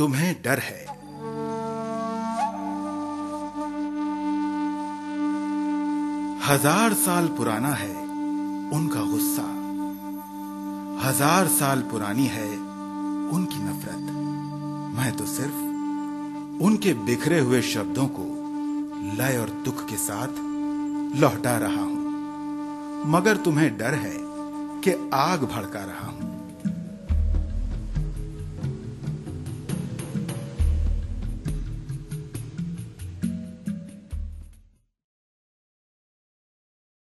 तुम्हें डर है। हज़ार साल पुराना है उनका गुस्सा। हज़ार साल पुरानी है उनकी नफरत। मैं तो सिर्फ़ उनके बिखरे हुए शब्दों को लय और दुख के साथ लौटा रहा हूँ। मगर तुम्हें डर है कि आग भड़का रहा हूँ।